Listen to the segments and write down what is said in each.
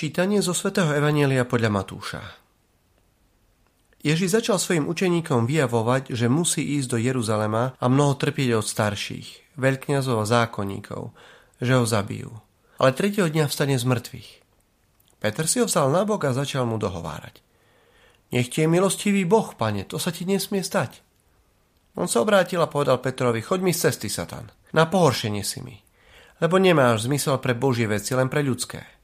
Čítanie zo svätého Evanielia podľa Matúša Ježiš začal svojim učeníkom vyjavovať, že musí ísť do Jeruzalema a mnoho trpieť od starších, veľkňazov a zákonníkov, že ho zabijú. Ale tretieho dňa vstane z mŕtvych. Peter si ho vzal na bok a začal mu dohovárať. Nech ti je milostivý Boh, pane, to sa ti nesmie stať. On sa obrátil a povedal Petrovi, choď mi z cesty, Satan, na pohoršenie si mi, lebo nemáš zmysel pre Božie veci, len pre ľudské.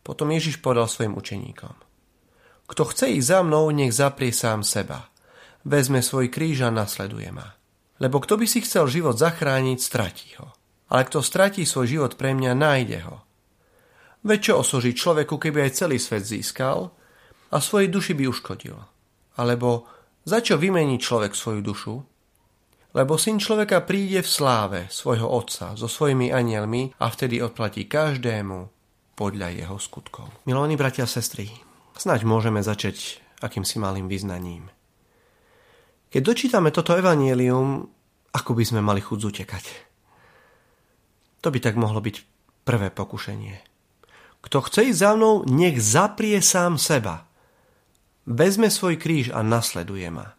Potom Ježiš povedal svojim učeníkom, kto chce ísť za mnou, nech zaprie sám seba. Vezme svoj kríž a nasleduje ma. Lebo kto by si chcel život zachrániť, stratí ho. Ale kto stratí svoj život pre mňa, nájde ho. Veď čo osoží človeku, keby aj celý svet získal a svojej duši by uškodil? Alebo za čo vymení človek svoju dušu? Lebo syn človeka príde v sláve svojho otca so svojimi anielmi a vtedy odplatí každému podľa jeho skutkov. Milovaní bratia a sestry, snáď môžeme začať akýmsi malým vyznaním. Keď dočítame toto evanielium, ako by sme mali chuť zutekať. To by tak mohlo byť prvé pokušenie. Kto chce ísť za mnou, nech zaprie sám seba. Vezme svoj kríž a nasleduje ma.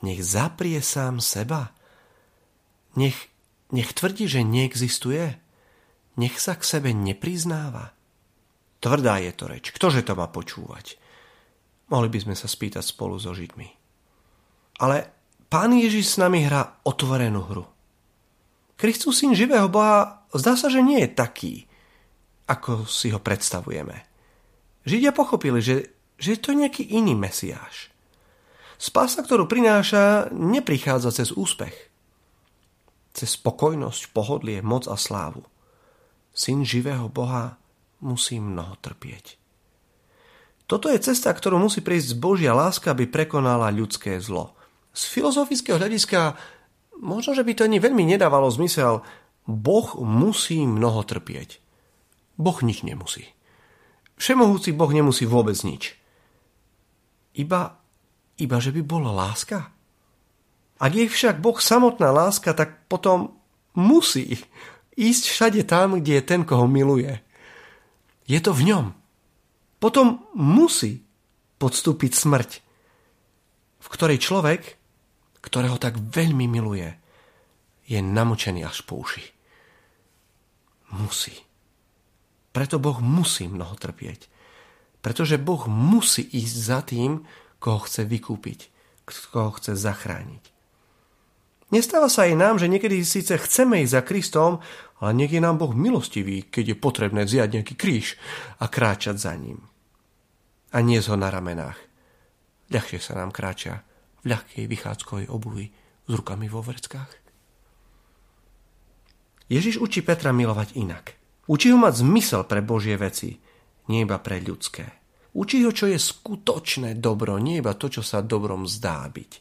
Nech zaprie sám seba. Nech, nech tvrdí, že neexistuje. Nech sa k sebe nepriznáva. Tvrdá je to reč. Ktože to má počúvať? Mohli by sme sa spýtať spolu so Židmi. Ale pán Ježiš s nami hrá otvorenú hru. Kristus, syn živého Boha, zdá sa, že nie je taký, ako si ho predstavujeme. Židia pochopili, že, že je to nejaký iný mesiáš. Spása, ktorú prináša, neprichádza cez úspech. Cez spokojnosť, pohodlie, moc a slávu. Syn živého Boha musí mnoho trpieť. Toto je cesta, ktorú musí prísť Božia láska, aby prekonala ľudské zlo. Z filozofického hľadiska možno, že by to ani veľmi nedávalo zmysel. Boh musí mnoho trpieť. Boh nič nemusí. Všemohúci Boh nemusí vôbec nič. Iba, iba že by bola láska. Ak je však Boh samotná láska, tak potom musí ísť všade tam, kde je ten, koho miluje. Je to v ňom. Potom musí podstúpiť smrť, v ktorej človek, ktorého tak veľmi miluje, je namočený až po uši. Musí. Preto Boh musí mnoho trpieť. Pretože Boh musí ísť za tým, koho chce vykúpiť, koho chce zachrániť. Nestáva sa aj nám, že niekedy síce chceme ísť za Kristom, ale nech je nám Boh milostivý, keď je potrebné vziať nejaký kríž a kráčať za ním. A nie ho na ramenách. Ľahšie sa nám kráča v ľahkej vychádzkovej obuvi s rukami vo vreckách. Ježiš učí Petra milovať inak – Učí ho mať zmysel pre Božie veci, nie iba pre ľudské. Učí ho, čo je skutočné dobro, nie iba to, čo sa dobrom zdá byť.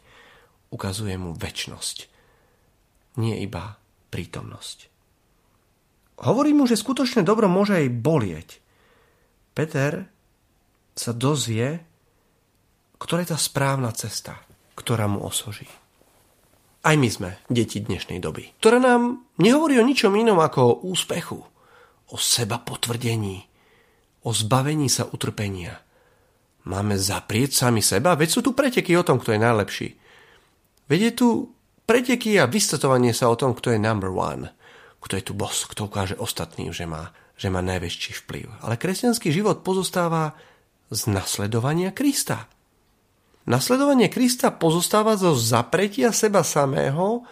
Ukazuje mu väčnosť, nie iba prítomnosť. Hovorí mu, že skutočné dobro môže aj bolieť. Peter sa dozvie, ktorá je tá správna cesta, ktorá mu osoží. Aj my sme deti dnešnej doby, ktorá nám nehovorí o ničom inom ako o úspechu, o seba potvrdení, o zbavení sa utrpenia. Máme zaprieť sami seba? Veď sú tu preteky o tom, kto je najlepší. Veď je tu preteky a vystatovanie sa o tom, kto je number one. Kto je tu boss, kto ukáže ostatným, že má, že má najväčší vplyv. Ale kresťanský život pozostáva z nasledovania Krista. Nasledovanie Krista pozostáva zo zapretia seba samého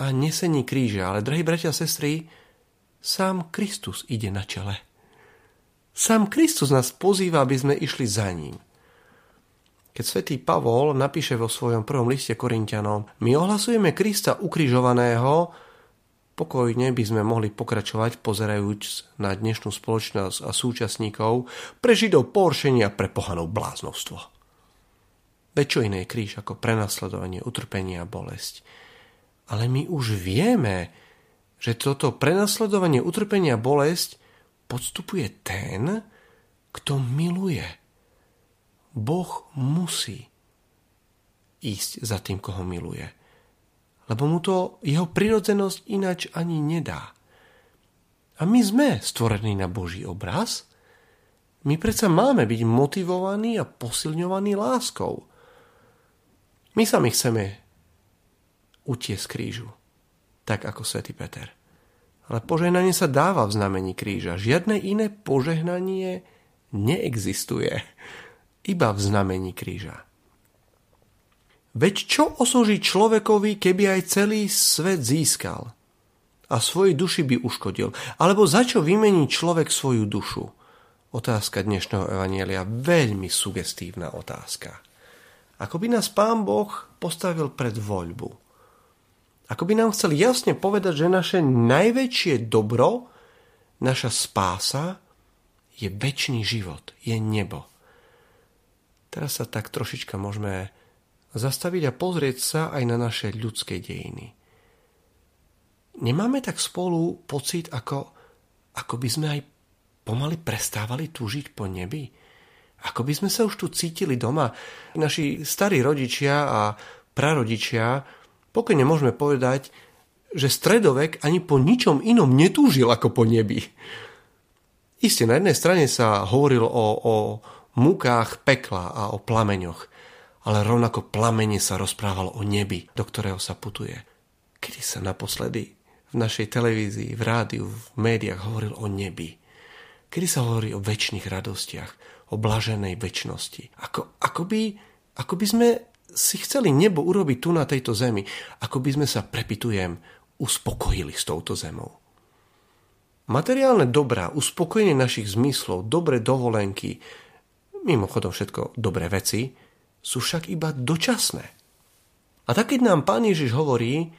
a nesení kríža. Ale, drahí bratia a sestry, Sám Kristus ide na čele. Sám Kristus nás pozýva, aby sme išli za ním. Keď svätý Pavol napíše vo svojom prvom liste Korintianom, my ohlasujeme Krista ukrižovaného, pokojne by sme mohli pokračovať pozerajúc na dnešnú spoločnosť a súčasníkov pre židov poršenia pre pohanov bláznovstvo. Veď čo iné je kríž ako prenasledovanie, utrpenie a bolesť. Ale my už vieme, že toto prenasledovanie, utrpenia a bolesť podstupuje ten, kto miluje. Boh musí ísť za tým, koho miluje. Lebo mu to jeho prirodzenosť inač ani nedá. A my sme stvorení na Boží obraz My predsa máme byť motivovaní a posilňovaní láskou. My sami chceme utiesť krížu, tak ako svätý Peter. Ale požehnanie sa dáva v znamení kríža. Žiadne iné požehnanie neexistuje. Iba v znamení kríža. Veď čo osoží človekovi, keby aj celý svet získal a svojej duši by uškodil? Alebo za čo vymení človek svoju dušu? Otázka dnešného evanielia, veľmi sugestívna otázka. Ako by nás Pán Boh postavil pred voľbu. Ako by nám chcel jasne povedať, že naše najväčšie dobro, naša spása je väčší život, je nebo. Teraz sa tak trošička môžeme zastaviť a pozrieť sa aj na naše ľudské dejiny. Nemáme tak spolu pocit, ako, ako by sme aj pomaly prestávali túžiť po nebi? Ako by sme sa už tu cítili doma? Naši starí rodičia a prarodičia, pokojne môžeme povedať, že stredovek ani po ničom inom netúžil ako po nebi. Isté, na jednej strane sa hovorilo o, o mukách pekla a o plameňoch, ale rovnako plamene sa rozprávalo o nebi, do ktorého sa putuje. Kedy sa naposledy v našej televízii, v rádiu, v médiách hovoril o nebi? kedy sa hovorí o väčšných radostiach, o blaženej väčšnosti. Ako, ako, by, ako by sme si chceli nebo urobiť tu na tejto zemi, ako by sme sa, prepitujem, uspokojili s touto zemou. Materiálne dobrá, uspokojenie našich zmyslov, dobré dovolenky, mimochodom všetko dobré veci, sú však iba dočasné. A tak keď nám Pán Ježiš hovorí,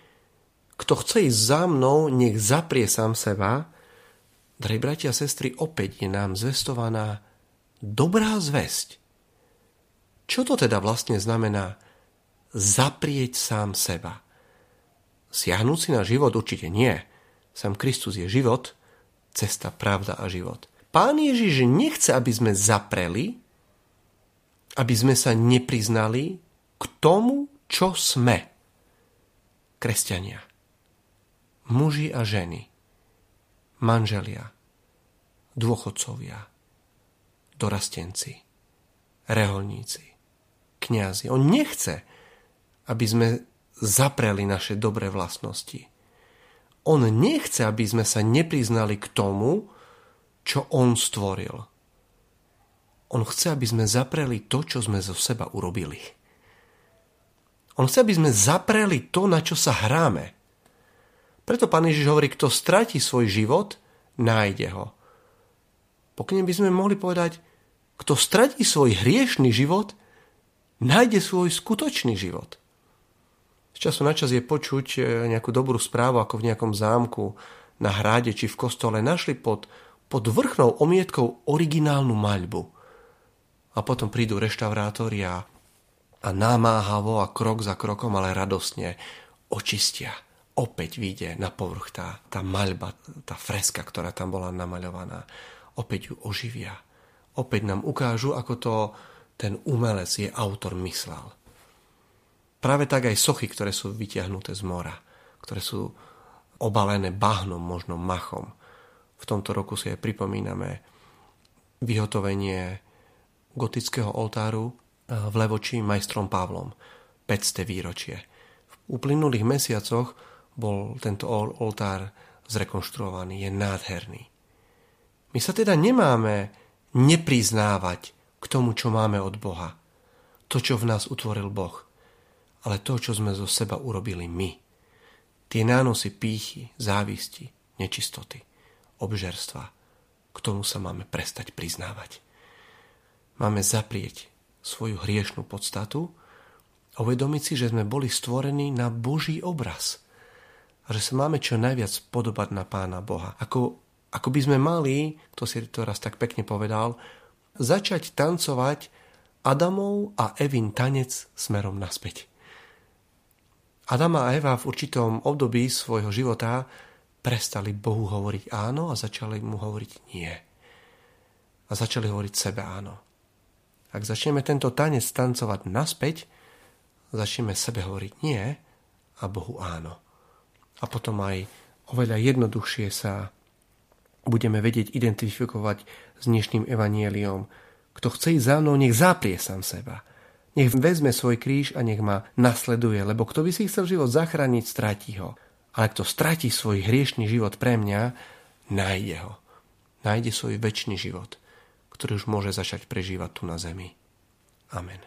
kto chce ísť za mnou, nech zaprie sám seba, Drahí bratia a sestry, opäť je nám zvestovaná dobrá zväzť. Čo to teda vlastne znamená zaprieť sám seba? Siahnuť si na život určite nie. Sám Kristus je život, cesta, pravda a život. Pán Ježiš nechce, aby sme zapreli, aby sme sa nepriznali k tomu, čo sme. Kresťania. Muži a ženy manželia, dôchodcovia, dorastenci, reholníci, kňazi. On nechce, aby sme zapreli naše dobré vlastnosti. On nechce, aby sme sa nepriznali k tomu, čo on stvoril. On chce, aby sme zapreli to, čo sme zo seba urobili. On chce, aby sme zapreli to, na čo sa hráme. Preto pán Ježiš hovorí, kto stratí svoj život, nájde ho. Pokne by sme mohli povedať, kto stratí svoj hriešný život, nájde svoj skutočný život. Z času na čas je počuť e, nejakú dobrú správu, ako v nejakom zámku, na hrade či v kostole našli pod, pod vrchnou omietkou originálnu maľbu. A potom prídu reštaurátori a, a námáhavo a krok za krokom, ale radostne očistia opäť vyjde na povrch tá, tá maľba, tá freska, ktorá tam bola namaľovaná. Opäť ju oživia. Opäť nám ukážu, ako to ten umelec je autor myslel. Práve tak aj sochy, ktoré sú vytiahnuté z mora, ktoré sú obalené bahnom, možno machom. V tomto roku si aj pripomíname vyhotovenie gotického oltáru v Levoči majstrom Pavlom, 500. výročie. V uplynulých mesiacoch bol tento oltár zrekonštruovaný, je nádherný. My sa teda nemáme nepriznávať k tomu, čo máme od Boha. To, čo v nás utvoril Boh. Ale to, čo sme zo seba urobili my. Tie nánosy pýchy, závisti, nečistoty, obžerstva. K tomu sa máme prestať priznávať. Máme zaprieť svoju hriešnú podstatu a uvedomiť si, že sme boli stvorení na Boží obraz – a že sa máme čo najviac podobať na Pána Boha. Ako, ako by sme mali, to si to raz tak pekne povedal, začať tancovať Adamov a Evin tanec smerom naspäť. Adam a Eva v určitom období svojho života prestali Bohu hovoriť áno a začali mu hovoriť nie. A začali hovoriť sebe áno. Ak začneme tento tanec tancovať naspäť, začneme sebe hovoriť nie a Bohu áno a potom aj oveľa jednoduchšie sa budeme vedieť identifikovať s dnešným evanieliom. Kto chce ísť za mnou, nech zaprie sám seba. Nech vezme svoj kríž a nech ma nasleduje, lebo kto by si chcel život zachrániť, stratí ho. Ale kto stratí svoj hriešný život pre mňa, nájde ho. Nájde svoj väčší život, ktorý už môže začať prežívať tu na zemi. Amen.